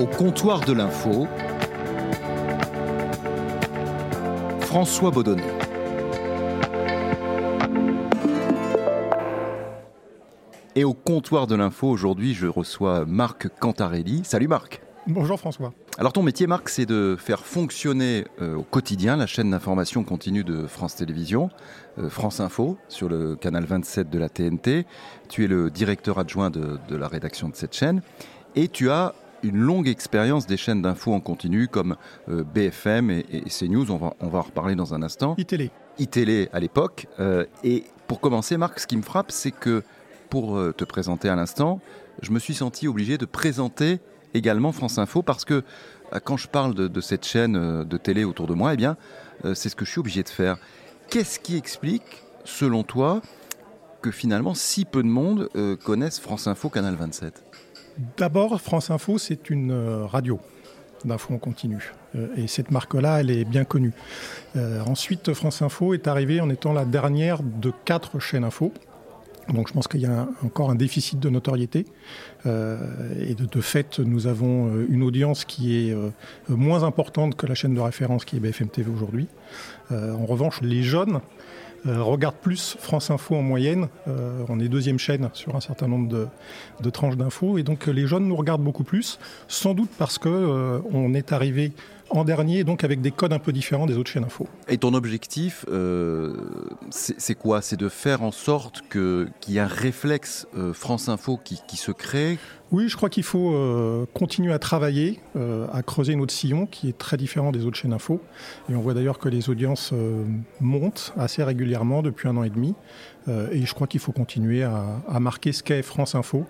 Au comptoir de l'info, François Baudonnet. Et au comptoir de l'info, aujourd'hui, je reçois Marc Cantarelli. Salut Marc. Bonjour François. Alors ton métier, Marc, c'est de faire fonctionner euh, au quotidien la chaîne d'information continue de France Télévisions, euh, France Info, sur le canal 27 de la TNT. Tu es le directeur adjoint de, la rédaction de cette chaîne. Et tu as une longue expérience des chaînes d'infos en continu comme euh, BFM et, CNews, on va, on va en reparler dans un instant. iTélé. iTélé à l'époque. et pour commencer, Marc, ce qui me frappe, c'est que pour te présenter à l'instant, je me suis senti obligé de présenter également France Info parce que euh, quand je parle de, cette chaîne euh, de télé autour de moi, eh bien, euh, c'est ce que je suis obligé de faire. Qu'est-ce qui explique, selon toi, que finalement si peu de monde connaissent France Info Canal 27 D'abord, France Info, c'est une radio d'info en continu. et cette marque-là, elle est bien connue. ensuite, France Info est arrivée en étant la dernière de quatre chaînes info. Donc je pense qu'il y a encore un déficit de notoriété. Euh, et de, fait, nous avons euh, une audience qui est euh, moins importante que la chaîne de référence qui est BFM TV aujourd'hui. en revanche, les jeunes regardent plus France Info en moyenne. on est deuxième chaîne sur un certain nombre de, tranches d'infos. Et donc les jeunes nous regardent beaucoup plus, sans doute parce qu'on est arrivé en dernier, donc avec des codes un peu différents des autres chaînes info. Et ton objectif, euh, c'est quoi? C'est de faire en sorte qu'il y ait un réflexe euh, France Info qui, se crée? Oui, je crois qu'il faut euh, continuer à travailler, à creuser notre sillon qui est très différent des autres chaînes info. Et on voit d'ailleurs que les audiences montent assez régulièrement depuis un an et demi. et je crois qu'il faut continuer à, marquer ce qu'est France Info,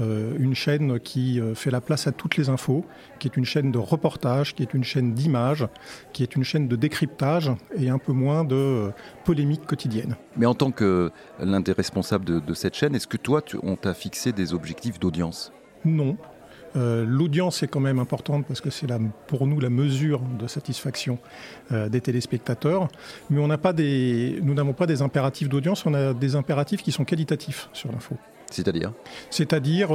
une chaîne qui fait la place à toutes les infos, qui est une chaîne de reportage, qui est une chaîne d'image, qui est une chaîne de décryptage et un peu moins de euh, polémique quotidienne. Mais en tant que l'un des responsables de, cette chaîne, est-ce que toi, on t'a fixé des objectifs d'audience? Non. Euh, l'audience est quand même importante parce que c'est pour nous la mesure de satisfaction euh, des téléspectateurs. Mais on n'a pas des, nous n'avons pas des impératifs d'audience, on a des impératifs qui sont qualitatifs sur l'info. C'est-à-dire? C'est-à-dire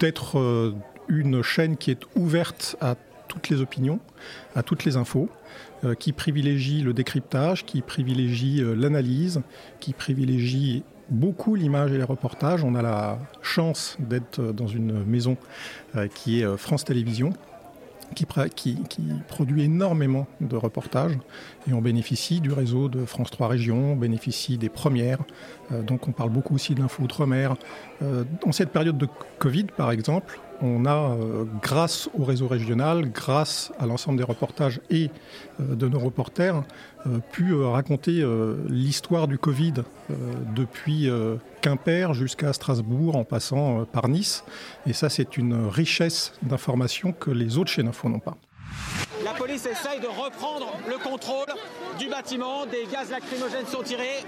d'être une chaîne qui est ouverte à toutes les opinions, à toutes les infos, euh, qui privilégie le décryptage, qui privilégie euh, l'analyse, qui privilégie beaucoup l'image et les reportages. On a la chance d'être dans une maison euh, qui est France Télévisions, qui, produit énormément de reportages et on bénéficie du réseau de France 3 Régions, on bénéficie des premières, donc on parle beaucoup aussi de l'info outre-mer. en cette période de Covid par exemple, on a, euh, grâce au réseau régional, grâce à l'ensemble des reportages et euh, de nos reporters, euh, pu raconter l'histoire du Covid depuis Quimper jusqu'à Strasbourg en passant par Nice. Et ça, c'est une richesse d'informations que les autres chaînes info n'ont pas. La police essaye de reprendre le contrôle du bâtiment. Des gaz lacrymogènes sont tirés.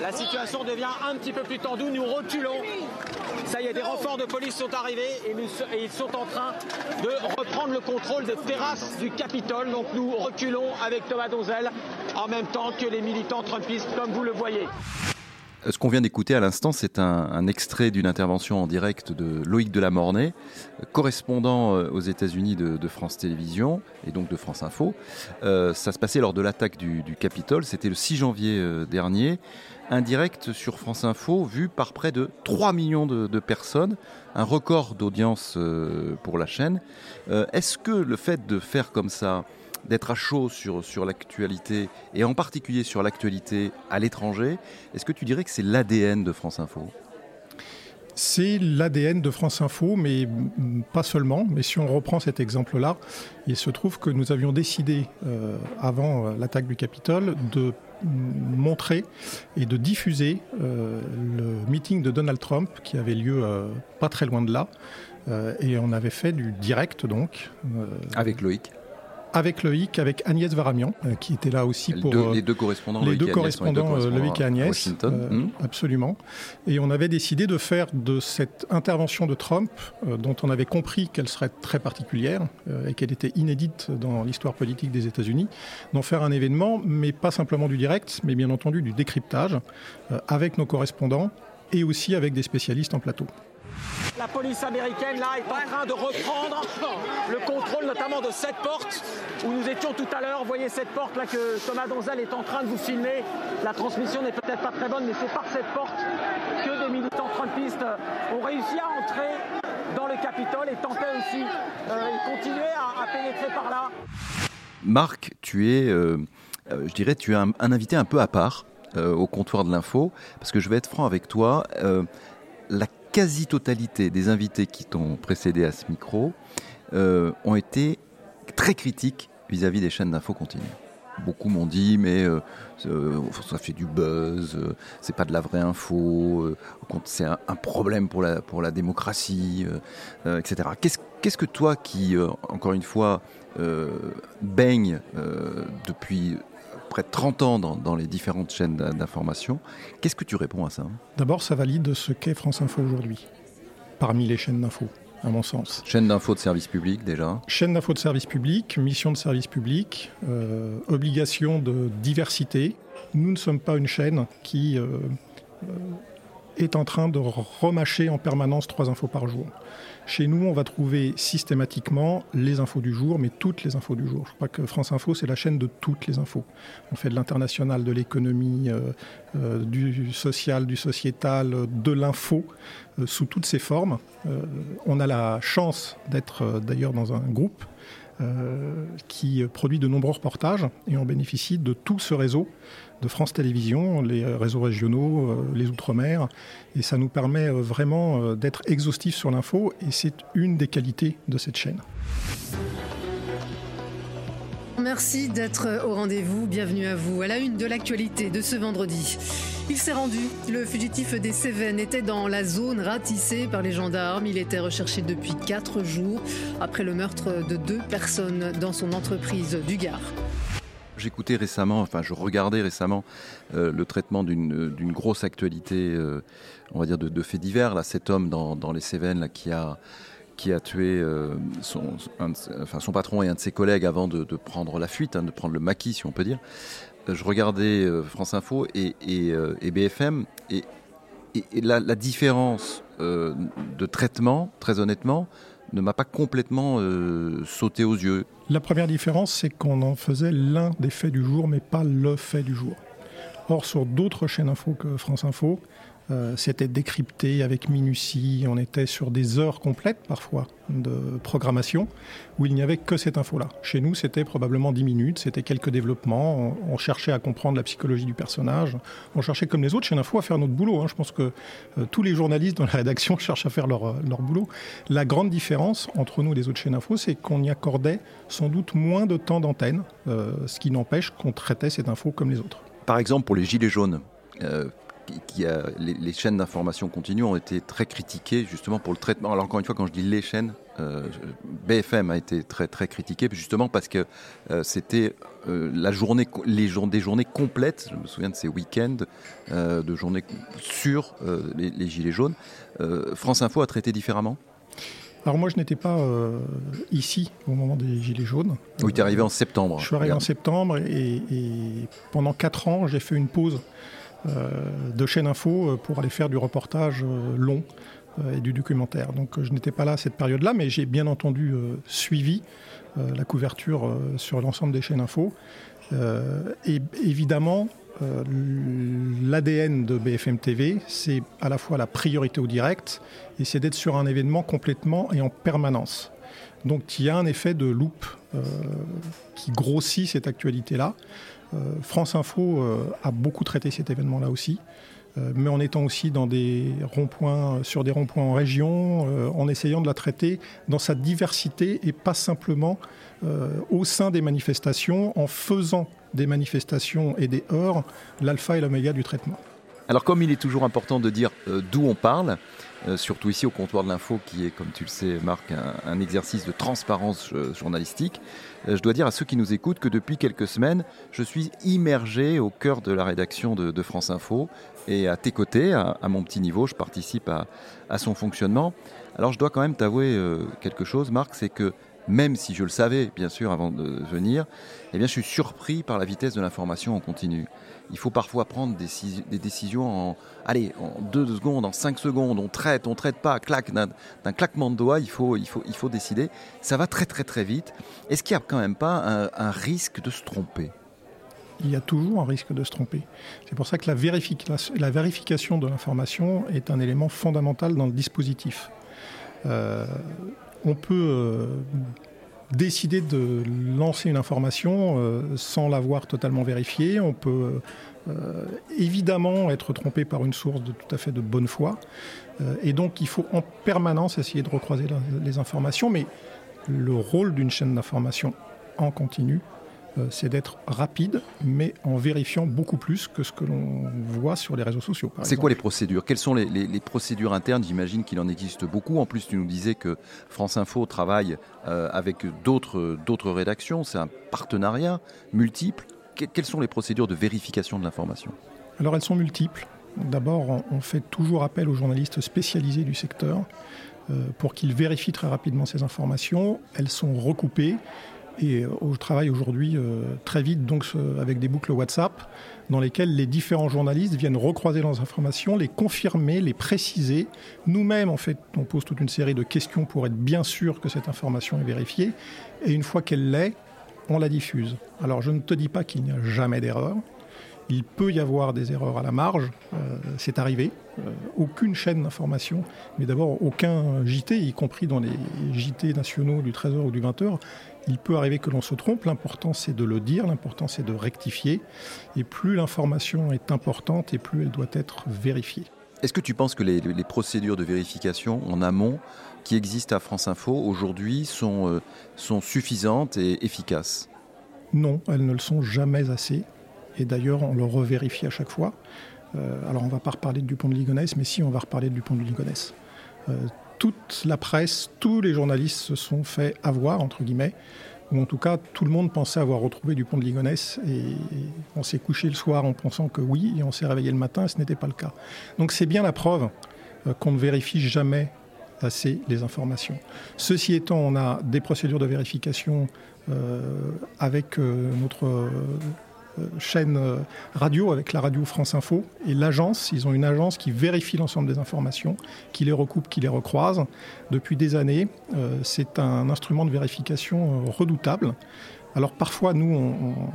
La situation devient un petit peu plus tendue. Nous reculons ça y est, des renforts de police sont arrivés et, ils sont en train de reprendre le contrôle des terrasses du Capitole. Donc nous reculons avec Thomas Donzel en même temps que les militants trumpistes, comme vous le voyez. Ce qu'on vient d'écouter à l'instant, c'est un, extrait d'une intervention en direct de Loïc Delamornay, correspondant euh, aux États-Unis de, France Télévisions et donc de France Info. Euh, ça se passait lors de l'attaque du, Capitole, c'était le 6 janvier euh, dernier. Un direct sur France Info vu par près de 3 millions de, de personnes, un record d'audience pour la chaîne. Est-ce que le fait de faire comme ça, d'être à chaud sur, sur l'actualité, et en particulier sur l'actualité à l'étranger, est-ce que tu dirais que c'est l'ADN de France Info? C'est l'ADN de France Info, mais pas seulement. Mais si on reprend cet exemple-là, il se trouve que nous avions décidé, euh, avant euh, l'attaque du Capitole, de montrer et de diffuser euh, le meeting de Donald Trump qui avait lieu pas très loin de là. et on avait fait du direct donc. Avec Loïc avec Loïc, avec Agnès Varamian, euh, qui était là aussi pour... Euh, les deux correspondants, les deux correspondants, euh, Loïc et Agnès. Hmm. Absolument. Et on avait décidé de faire de cette intervention de Trump, dont on avait compris qu'elle serait très particulière et qu'elle était inédite dans l'histoire politique des États-Unis, d'en faire un événement, mais pas simplement du direct, mais bien entendu du décryptage, avec nos correspondants et aussi avec des spécialistes en plateau. La police américaine, là, est en train de reprendre le contrôle notamment de cette porte où nous étions tout à l'heure. Vous voyez cette porte là que Thomas Donzel est en train de vous filmer. La transmission n'est peut-être pas très bonne, mais c'est par cette porte que des militants trumpistes ont réussi à entrer dans le Capitole et tentaient aussi euh, et continuer à, pénétrer par là. Marc, tu es, euh, euh, je dirais, tu es un, invité un peu à part au comptoir de l'info, parce que je vais être franc avec toi. la quasi-totalité des invités qui t'ont précédé à ce micro euh, ont été très critiques vis-à-vis des chaînes d'infos continues. Beaucoup m'ont dit, mais euh, euh, ça fait du buzz, c'est pas de la vraie info, c'est un, problème pour la, pour la démocratie, etc. Qu'est-ce que toi, qui, encore une fois, baigne depuis près de 30 ans dans, les différentes chaînes d'information. Qu'est-ce que tu réponds à ça? D'abord, ça valide ce qu'est France Info aujourd'hui, parmi les chaînes d'info, à mon sens. Chaîne d'info de service public déjà Chaîne d'info de service public, mission de service public, euh, obligation de diversité. Nous ne sommes pas une chaîne qui euh, euh, est en train de remâcher en permanence trois infos par jour. Chez nous, on va trouver systématiquement les infos du jour, mais toutes les infos du jour. Je crois que France Info, c'est la chaîne de toutes les infos. On fait de l'international, de l'économie, euh, euh, du social, du sociétal, de l'info, euh, sous toutes ses formes. on a la chance d'être d'ailleurs dans un groupe qui produit de nombreux reportages et on bénéficie de tout ce réseau de France Télévisions, les réseaux régionaux, euh, les Outre-mer. Et ça nous permet euh, vraiment euh, d'être exhaustifs sur l'info et c'est une des qualités de cette chaîne. Merci d'être au rendez-vous. Bienvenue à vous. À la une de l'actualité de ce vendredi. Il s'est rendu. Le fugitif des Cévennes était dans la zone ratissée par les gendarmes. Il était recherché depuis quatre jours après le meurtre de deux personnes dans son entreprise du Gard. J'écoutais récemment, enfin je regardais récemment euh, le traitement d'une grosse actualité, euh, on va dire de, faits divers. Là, cet homme dans, les Cévennes là, qui a qui a tué euh, son, patron et un de ses collègues avant de, prendre la fuite, hein, de prendre le maquis, si on peut dire. Je regardais France Info et, BFM et, la, différence de traitement, très honnêtement, ne m'a pas complètement euh, sauté aux yeux. La première différence, c'est qu'on en faisait l'un des faits du jour, mais pas le fait du jour. Or, sur d'autres chaînes info que France Info, euh, c'était décrypté avec minutie. On était sur des heures complètes parfois de programmation où il n'y avait que cette info-là. Chez nous, c'était probablement 10 minutes, c'était quelques développements. On, cherchait à comprendre la psychologie du personnage. On cherchait, comme les autres chaînes info, à faire notre boulot. Hein. Je pense que euh, tous les journalistes dans la rédaction cherchent à faire leur, euh, leur boulot. La grande différence entre nous et les autres chaînes info, c'est qu'on y accordait sans doute moins de temps d'antenne, ce qui n'empêche qu'on traitait cette info comme les autres. Par exemple, pour les gilets jaunes, qui a, les, chaînes d'information continue ont été très critiquées justement pour le traitement. Alors encore une fois, quand je dis les chaînes, euh, BFM a été très très critiqué justement parce que euh, c'était euh, la journée, les jour, des journées complètes. Je me souviens de ces week-ends de journées sur les, gilets jaunes. France Info a traité différemment? Alors moi, je n'étais pas ici au moment des Gilets jaunes. Oui, tu es arrivé en septembre. Je suis arrivé en septembre et, et pendant quatre ans, j'ai fait une pause de chaîne info euh, pour aller faire du reportage euh, long et du documentaire. Donc je n'étais pas là à cette période-là, mais j'ai bien entendu suivi la couverture sur l'ensemble des chaînes info. et évidemment, l'ADN de BFM TV, c'est à la fois la priorité au direct et c'est d'être sur un événement complètement et en permanence. Donc il y a un effet de loupe qui grossit cette actualité-là. Euh, France Info euh, a beaucoup traité cet événement-là aussi euh, mais en étant aussi sur des ronds-points en région, en essayant de la traiter dans sa diversité et pas simplement au sein des manifestations, en faisant des manifestations et des heures l'alpha et l'oméga du traitement. Alors comme il est toujours important de dire d'où on parle, surtout ici au comptoir de l'info qui est, comme tu le sais Marc, un exercice de transparence journalistique, euh, je dois dire à ceux qui nous écoutent que depuis quelques semaines, je suis immergé au cœur de la rédaction de, France Info et à tes côtés, à, mon petit niveau, je participe à, son fonctionnement. Alors je dois quand même t'avouer euh, quelque chose, Marc, c'est que même si je le savais, bien sûr, avant de venir, eh bien, je suis surpris par la vitesse de l'information en continu. Il faut parfois prendre des, décisions en, allez, en deux secondes, en cinq secondes. On traite, on traite pas, clac, d'un claquement de doigts, il faut, il, faut, il faut décider. Ça va très, très, très vite. Est-ce qu'il n'y a quand même pas un, risque de se tromper? Il y a toujours un risque de se tromper. C'est pour ça que la, la vérification de l'information est un élément fondamental dans le dispositif. Euh, on peut euh, décider de lancer une information euh, sans l'avoir totalement vérifiée. On peut euh, évidemment être trompé par une source de tout à fait de bonne foi. et donc il faut en permanence essayer de recroiser les informations. Mais le rôle d'une chaîne d'information en continu, c'est d'être rapide, mais en vérifiant beaucoup plus que ce que l'on voit sur les réseaux sociaux. C'est quoi les procédures? Quelles sont les, procédures internes? J'imagine qu'il en existe beaucoup. En plus, tu nous disais que France Info travaille euh, avec d'autres rédactions. C'est un partenariat multiple. quelles sont les procédures de vérification de l'information? Alors, elles sont multiples. D'abord, on fait toujours appel aux journalistes spécialisés du secteur euh, pour qu'ils vérifient très rapidement ces informations. Elles sont recoupées et je euh, travaille aujourd'hui euh, très vite donc avec des boucles WhatsApp dans lesquelles les différents journalistes viennent recroiser leurs informations, les confirmer, les préciser. Nous-mêmes, en fait, on pose toute une série de questions pour être bien sûr que cette information est vérifiée. Et une fois qu'elle l'est, on la diffuse. Alors je ne te dis pas qu'il n'y a jamais d'erreur. Il peut y avoir des erreurs à la marge, euh, c'est arrivé. aucune chaîne d'information, mais d'abord aucun JT, y compris dans les JT nationaux du 13h ou du 20h, il peut arriver que l'on se trompe, l'important c'est de le dire, l'important c'est de rectifier, et plus l'information est importante et plus elle doit être vérifiée. Est-ce que tu penses que les, procédures de vérification en amont qui existent à France Info aujourd'hui sont, euh, sont suffisantes et efficaces? Non, elles ne le sont jamais assez, et d'ailleurs on le revérifie à chaque fois. Euh, alors on ne va pas reparler du pont de Ligonnès, mais si on va reparler du pont de Ligonnès. Euh, toute la presse, tous les journalistes se sont fait avoir, entre guillemets, ou en tout cas tout le monde pensait avoir retrouvé du pont de Ligonnès et on s'est couché le soir en pensant que oui et on s'est réveillé le matin et ce n'était pas le cas. Donc c'est bien la preuve euh, qu'on ne vérifie jamais assez les informations. Ceci étant, on a des procédures de vérification euh, avec euh, notre chaîne euh, radio avec la radio France Info et l'agence. Ils ont une agence qui vérifie l'ensemble des informations, qui les recoupe, qui les recroise depuis des années. Euh, c'est un instrument de vérification redoutable. Alors parfois, nous,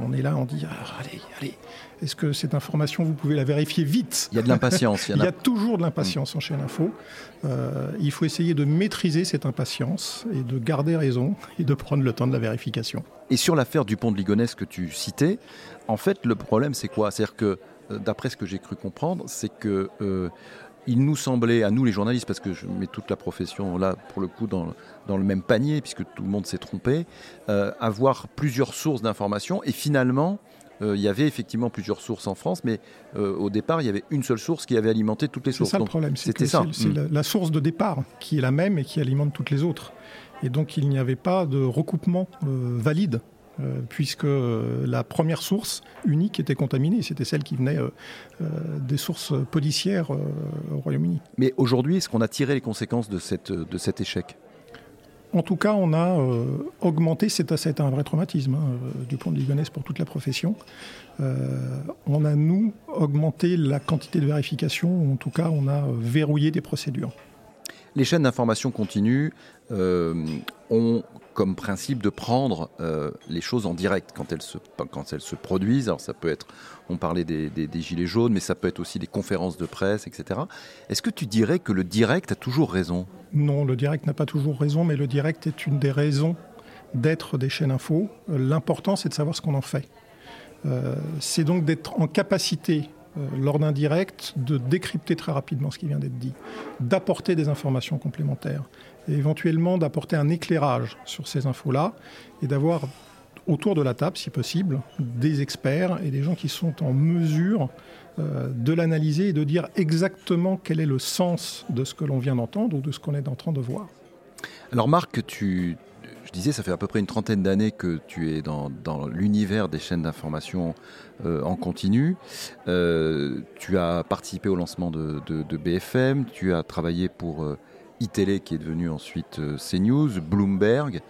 on, est là, on dit ah, allez, allez, est-ce que cette information, vous pouvez la vérifier vite? Il y a de l'impatience. Il, y a toujours de l'impatience en chaîne info. il faut essayer de maîtriser cette impatience et de garder raison et de prendre le temps de la vérification. Et sur l'affaire du pont de Ligonnès que tu citais, en fait, le problème, c'est quoi? C'est-à-dire que, euh, d'après ce que j'ai cru comprendre, c'est que euh, il nous semblait, à nous les journalistes, parce que je mets toute la profession là, pour le coup, dans, dans le même panier, puisque tout le monde s'est trompé, euh, avoir plusieurs sources d'informations. Et finalement, il y avait effectivement plusieurs sources en France, mais au départ, il y avait une seule source qui avait alimenté toutes les sources. C'est ça le problème, c'était ça. C'est hmm. la, la, source de départ qui est la même et qui alimente toutes les autres. Et donc, il n'y avait pas de recoupement valide euh, puisque euh, la première source unique était contaminée. C'était celle qui venait euh, des sources policières au Royaume-Uni. Mais aujourd'hui, est-ce qu'on a tiré les conséquences de, cette, de cet échec? En tout cas, on a augmenté, c'est un vrai traumatisme hein, du pont de Ligonnès pour toute la profession. on a, nous, augmenté la quantité de vérification, en tout cas, on a verrouillé des procédures. Les chaînes d'information continue ont comme principe de prendre euh, les choses en direct quand elles se, quand elles se produisent. Alors ça peut être, on parlait des, gilets jaunes, mais ça peut être aussi des conférences de presse, etc. Est-ce que tu dirais que le direct a toujours raison? Non, le direct n'a pas toujours raison, mais le direct est une des raisons d'être des chaînes info. L'important, c'est de savoir ce qu'on en fait. Euh, c'est donc d'être en capacité euh, lors d'un direct, de décrypter très rapidement ce qui vient d'être dit, d'apporter des informations complémentaires, éventuellement d'apporter un éclairage sur ces infos-là et d'avoir autour de la table, si possible, des experts et des gens qui sont en mesure euh, de l'analyser et de dire exactement quel est le sens de ce que l'on vient d'entendre ou de ce qu'on est en train de voir. Alors Marc, tu, je disais, ça fait à peu près une trentaine d'années que tu es dans, l'univers des chaînes d'information euh, en continu. Euh, tu as participé au lancement de, BFM, tu as travaillé pour iTélé qui est devenu ensuite CNews, Bloomberg,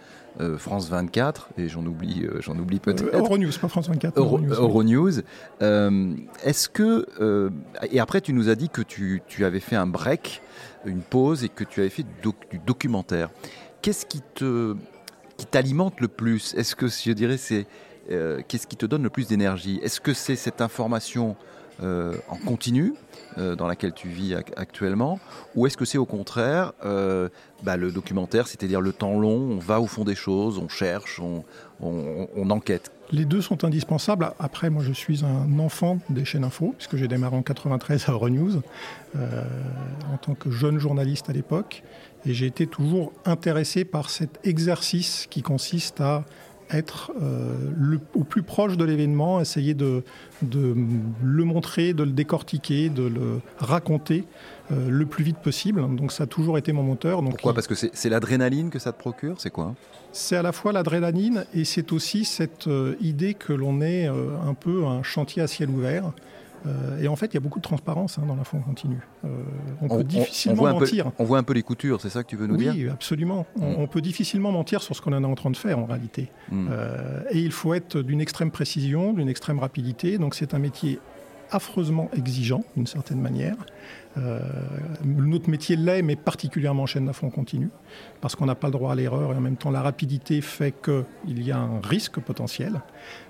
France 24, et j'en oublie, j'en oublie peut-être. Euronews, pas France 24. Euronews. Est-ce que. et après, tu nous as dit que tu, tu, avais fait un break, une pause, et que tu avais fait du documentaire. Qu'est-ce qui te qui t'alimente le plus? Est-ce que, je dirais, c'est euh, qu'est-ce qui te donne le plus d'énergie? Est-ce que c'est cette information euh, en continu euh, dans laquelle tu vis actuellement Ou est-ce que c'est au contraire bah, le documentaire, c'est-à-dire le temps long, on va au fond des choses, on cherche, on, enquête? Les deux sont indispensables. Après, moi, je suis un enfant des chaînes info, puisque j'ai démarré en 93 à Euronews, en tant que jeune journaliste à l'époque. Et j'ai été toujours intéressé par cet exercice qui consiste à être euh, le, au plus proche de l'événement, essayer de, de, le montrer, de le décortiquer, de le raconter euh, le plus vite possible. Donc ça a toujours été mon moteur. Donc Pourquoi? Parce que c'est l'adrénaline que ça te procure? C'est quoi? C'est à la fois l'adrénaline et c'est aussi cette euh, idée que l'on est un peu un chantier à ciel ouvert. Euh, et en fait, il y a beaucoup de transparence hein, dans l'info continue. Euh, on, peut difficilement mentir. on voit un peu les coutures, c'est ça que tu veux nous dire? Oui, absolument. Mm. On, peut difficilement mentir sur ce qu'on est en train de faire en réalité. Mm. Euh, et il faut être d'une extrême précision, d'une extrême rapidité. Donc c'est un métier affreusement exigeant d'une certaine manière. Euh, notre métier l'est, mais particulièrement en chaîne d'info continue, parce qu'on n'a pas le droit à l'erreur et en même temps la rapidité fait qu'il y a un risque potentiel.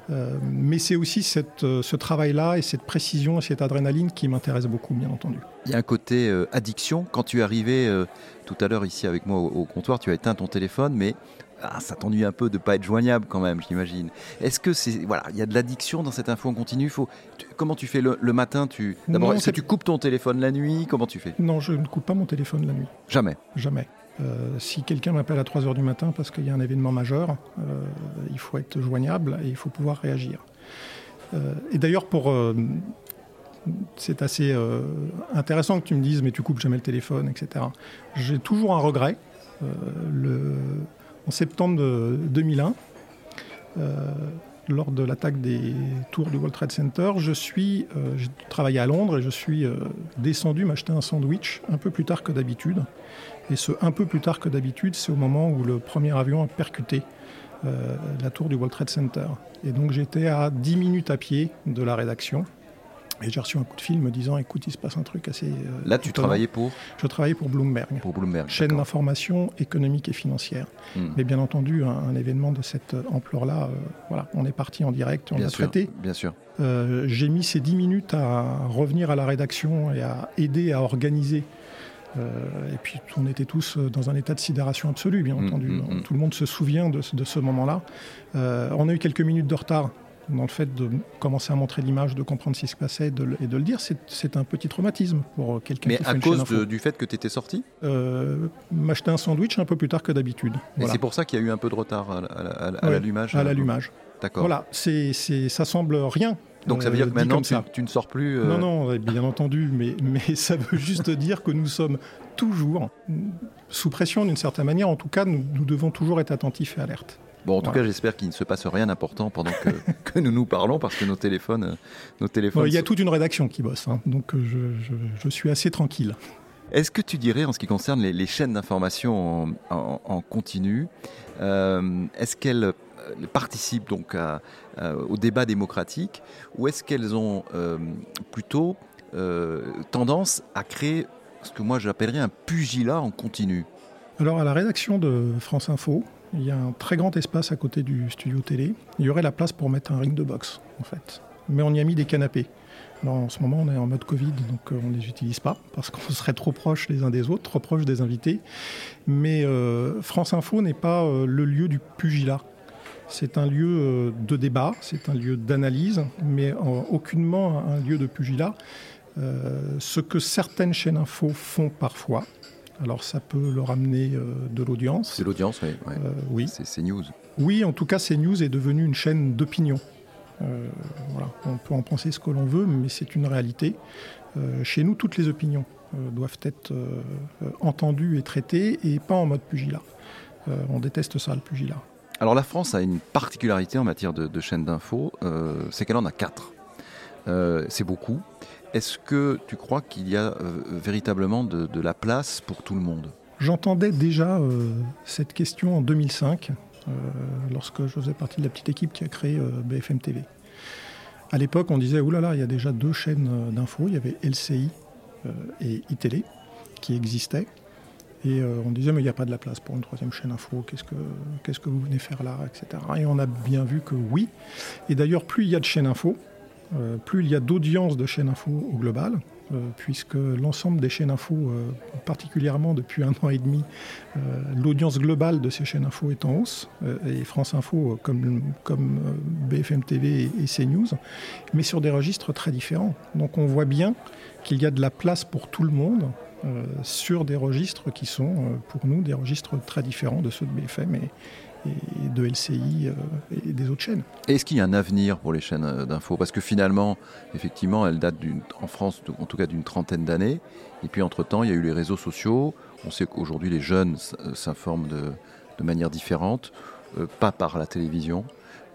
Euh, mais c'est aussi cette, euh, ce travail-là et cette précision et cette adrénaline qui m'intéresse beaucoup, bien entendu. Il y a un côté addiction. Quand tu es arrivé tout à l'heure ici avec moi au, comptoir, tu as éteint ton téléphone, mais ah, ça t'ennuie un peu de ne pas être joignable quand même, j'imagine. Est-ce que c'est voilà, il y a de l'addiction dans cette info en continu? Faut, comment tu fais le, matin? Tu d'abord, est-ce que tu coupes ton téléphone la nuit? Comment tu fais? Non, je ne coupe pas mon téléphone la nuit. Jamais. Jamais. Euh, si quelqu'un m'appelle à 3 h du matin parce qu'il y a un événement majeur, euh, il faut être joignable et il faut pouvoir réagir. Euh, et d'ailleurs, pour c'est assez intéressant que tu me dises, mais tu coupes jamais le téléphone, etc. J'ai toujours un regret. le, en septembre 2001, lors de l'attaque des tours du World Trade Center, je suis, euh, j'ai travaillé à Londres et je suis euh, descendu m'acheter un sandwich un peu plus tard que d'habitude. Et ce un peu plus tard que d'habitude, c'est au moment où le premier avion a percuté euh, la tour du World Trade Center. Et donc j'étais à 10 minutes à pied de la rédaction. Et j'ai reçu un coup de fil me disant écoute, il se passe un truc assez. Euh, Là, tu travaillais pour Je travaillais pour Bloomberg. Pour Bloomberg. Chaîne d'information économique et financière. Hmm. Mais bien entendu, un, événement de cette ampleur-là, euh, voilà, on est parti en direct, on l'a traité. Bien sûr. Euh, j'ai mis ces 10 minutes à revenir à la rédaction et à aider à organiser. et puis on était tous dans un état de sidération absolue, bien hmm, entendu. Hmm, Tout le monde se souvient de, de ce moment-là. on a eu quelques minutes de retard dans le fait de commencer à montrer l'image, de comprendre ce qui se passait et de, le dire, c'est un petit traumatisme pour quelqu'un qui fait à cause du fait que tu étais sorti? Euh, M'acheter un sandwich un peu plus tard que d'habitude. Et c'est pour ça qu'il y a eu un peu de retard à, l'allumage À l'allumage. D'accord. Voilà, c'est, ça semble rien. Donc ça veut dire que euh, maintenant tu, ne sors plus euh, Non, non, bien entendu, mais, mais ça veut juste dire que nous sommes toujours sous pression d'une certaine manière. En tout cas, nous, nous devons toujours être attentifs et alertes. Bon, en tout cas, j'espère qu'il ne se passe rien d'important pendant que, nous nous parlons, parce que nos téléphones, euh, nos téléphones. il y a toute une rédaction qui bosse, hein, donc euh, je, suis assez tranquille. Est-ce que tu dirais, en ce qui concerne les, chaînes d'information en, continu, euh, est-ce qu'elles participent donc au débat démocratique, ou est-ce qu'elles ont plutôt tendance à créer ce que moi j'appellerais un pugilat en continu? Alors, à la rédaction de France Info, il y a un très grand espace à côté du studio télé. Il y aurait la place pour mettre un ring de boxe, en fait. Mais on y a mis des canapés. en ce moment, on est en mode Covid, donc euh, on ne les utilise pas, parce qu'on serait trop proches les uns des autres, trop proches des invités. Mais euh, France Info n'est pas euh, le lieu du pugilat. C'est un lieu de débat, c'est un lieu d'analyse, mais aucunement un lieu de pugilat. ce que certaines chaînes info font parfois, alors ça peut leur amener euh, de l'audience. C'est l'audience, oui. Euh, oui. C'est News. Oui, en tout cas, CNews est devenu une chaîne d'opinion. Euh, voilà. On peut en penser ce que l'on veut, mais c'est une réalité. chez nous, toutes les opinions doivent être entendues et traitées, et pas en mode pugilat. on déteste ça, le pugilat. Alors la France a une particularité en matière de, de chaînes d'infos, c'est qu'elle en a quatre. c'est beaucoup. Est-ce que tu crois qu'il y a euh, véritablement de, la place pour tout le monde? J'entendais déjà cette question en 2005, lorsque je faisais partie de la petite équipe qui a créé BFM TV. À l'époque, on disait, oulala, il y a déjà deux chaînes d'infos, il y avait LCI et iTélé qui existaient. Et euh, on disait, mais il n'y a pas de la place pour une troisième chaîne info, qu'est-ce que, vous venez faire là, etc. Et on a bien vu que oui. Et d'ailleurs, plus il y a de chaînes info, euh, plus il y a d'audience de chaînes info au global, euh, puisque l'ensemble des chaînes info, particulièrement depuis un an et demi, l'audience globale de ces chaînes info est en hausse, et France Info comme, BFM TV et CNews, mais sur des registres très différents. Donc on voit bien qu'il y a de la place pour tout le monde euh, sur des registres qui sont euh, pour nous des registres très différents de ceux de BFM et, de LCI euh, et des autres chaînes. Est-ce qu'il y a un avenir pour les chaînes d'infos Parce que finalement, effectivement, elles datent en France, en tout cas d'une trentaine d'années. Et puis entre-temps, il y a eu les réseaux sociaux. On sait qu'aujourd'hui, les jeunes s'informent de, manière différente, pas par la télévision.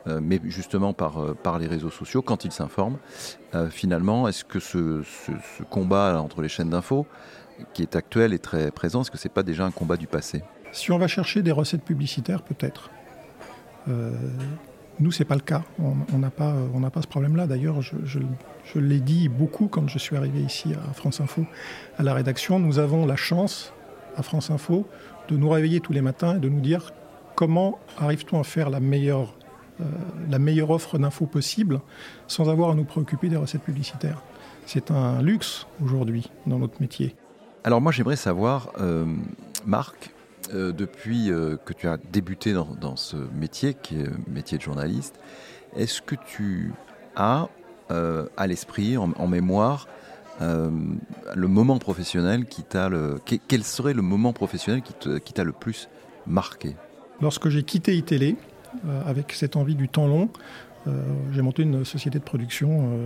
mais justement par, les réseaux sociaux, quand ils s'informent. finalement, est-ce que ce, ce, combat entre les chaînes d'infos, qui est actuel et très présent Est-ce que ce n'est pas déjà un combat du passé? Si on va chercher des recettes publicitaires, peut-être. Euh, nous, ce n'est pas le cas. On n'a pas, ce problème-là. D'ailleurs, je, l'ai dit beaucoup quand je suis arrivé ici à France Info, à la rédaction. Nous avons la chance, à France Info, de nous réveiller tous les matins et de nous dire comment arrive-t-on à faire la meilleure, euh, offre d'infos possible sans avoir à nous préoccuper des recettes publicitaires. C'est un luxe aujourd'hui dans notre métier. Alors moi j'aimerais savoir, euh, Marc, euh, depuis euh, que tu as débuté dans, ce métier, qui est métier de journaliste, est-ce que tu as à l'esprit, en, mémoire, le moment professionnel qui t'a le... Serait le moment professionnel qui le plus marqué? Lorsque j'ai quitté iTélé, avec cette envie du temps long, j'ai monté une société de production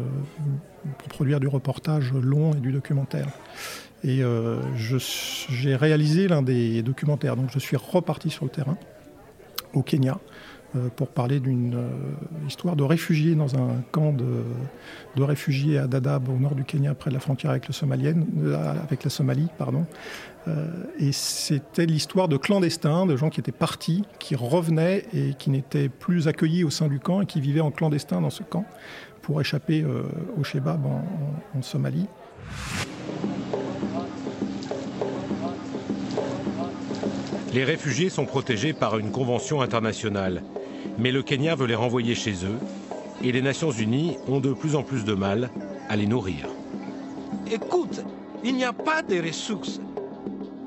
pour produire du reportage long et du documentaire. Et euh, j'ai réalisé l'un des documentaires. Donc je suis reparti sur le terrain au Kenya euh, pour parler d'une euh, histoire de réfugiés dans un camp de, réfugiés à Dadaab au nord du Kenya près de la frontière avec, Somalienne, avec la Somalie. Pardon. et c'était l'histoire de clandestins, de gens qui étaient partis, qui revenaient et qui n'étaient plus accueillis au sein du camp et qui vivaient en clandestin dans ce camp pour échapper au Shebab en Somalie. Les réfugiés sont protégés par une convention internationale, mais le Kenya veut les renvoyer chez eux et les Nations Unies ont de plus en plus de mal à les nourrir. Écoute, il n'y a pas de ressources.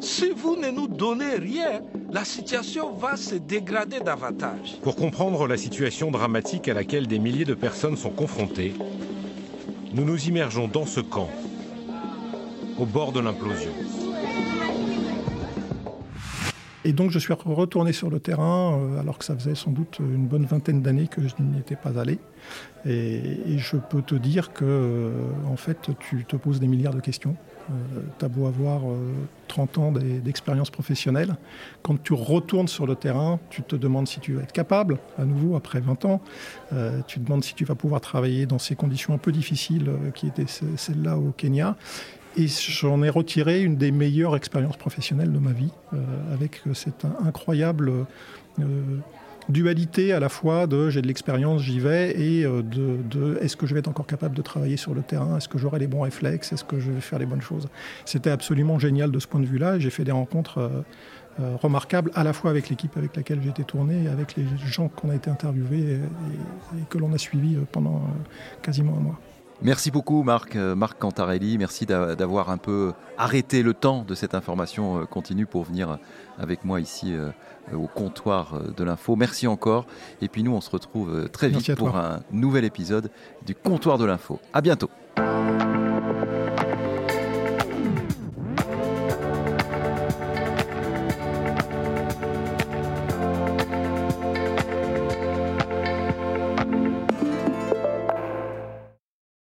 Si vous ne nous donnez rien, la situation va se dégrader davantage. Pour comprendre la situation dramatique à laquelle des milliers de personnes sont confrontées, nous nous immergeons dans ce camp, au bord de l'implosion. Et donc je suis retourné sur le terrain, euh, alors que ça faisait sans doute une bonne vingtaine d'années que je n'y étais pas allé. Et, je peux te dire que, euh, en fait, tu te poses des milliards de questions. Euh, tu as beau avoir 30 ans d'expérience professionnelle. Quand tu retournes sur le terrain, tu te demandes si tu vas être capable, à nouveau, après 20 ans. tu te demandes si tu vas pouvoir travailler dans ces conditions un peu difficiles qui étaient celles-là au Kenya. Et j'en ai retiré une des meilleures expériences professionnelles de ma vie, euh, avec cette incroyable euh, dualité à la fois de j'ai de l'expérience, j'y vais, et euh, de, est-ce que je vais être encore capable de travailler sur le terrain, est-ce que j'aurai les bons réflexes, est-ce que je vais faire les bonnes choses. C'était absolument génial de ce point de vue-là, et j'ai fait des rencontres remarquables à la fois avec l'équipe avec laquelle été tourné, et avec les gens qu'on a été interviewés et que l'on a suivis pendant quasiment un mois. Merci beaucoup Marc, euh, Marc Cantarelli. Merci d'avoir un peu arrêté le temps de cette information euh, continue pour venir avec moi ici euh, au comptoir de l'info. Merci encore. Et puis nous, on se retrouve très vite pour un nouvel épisode du comptoir de l'info. À bientôt.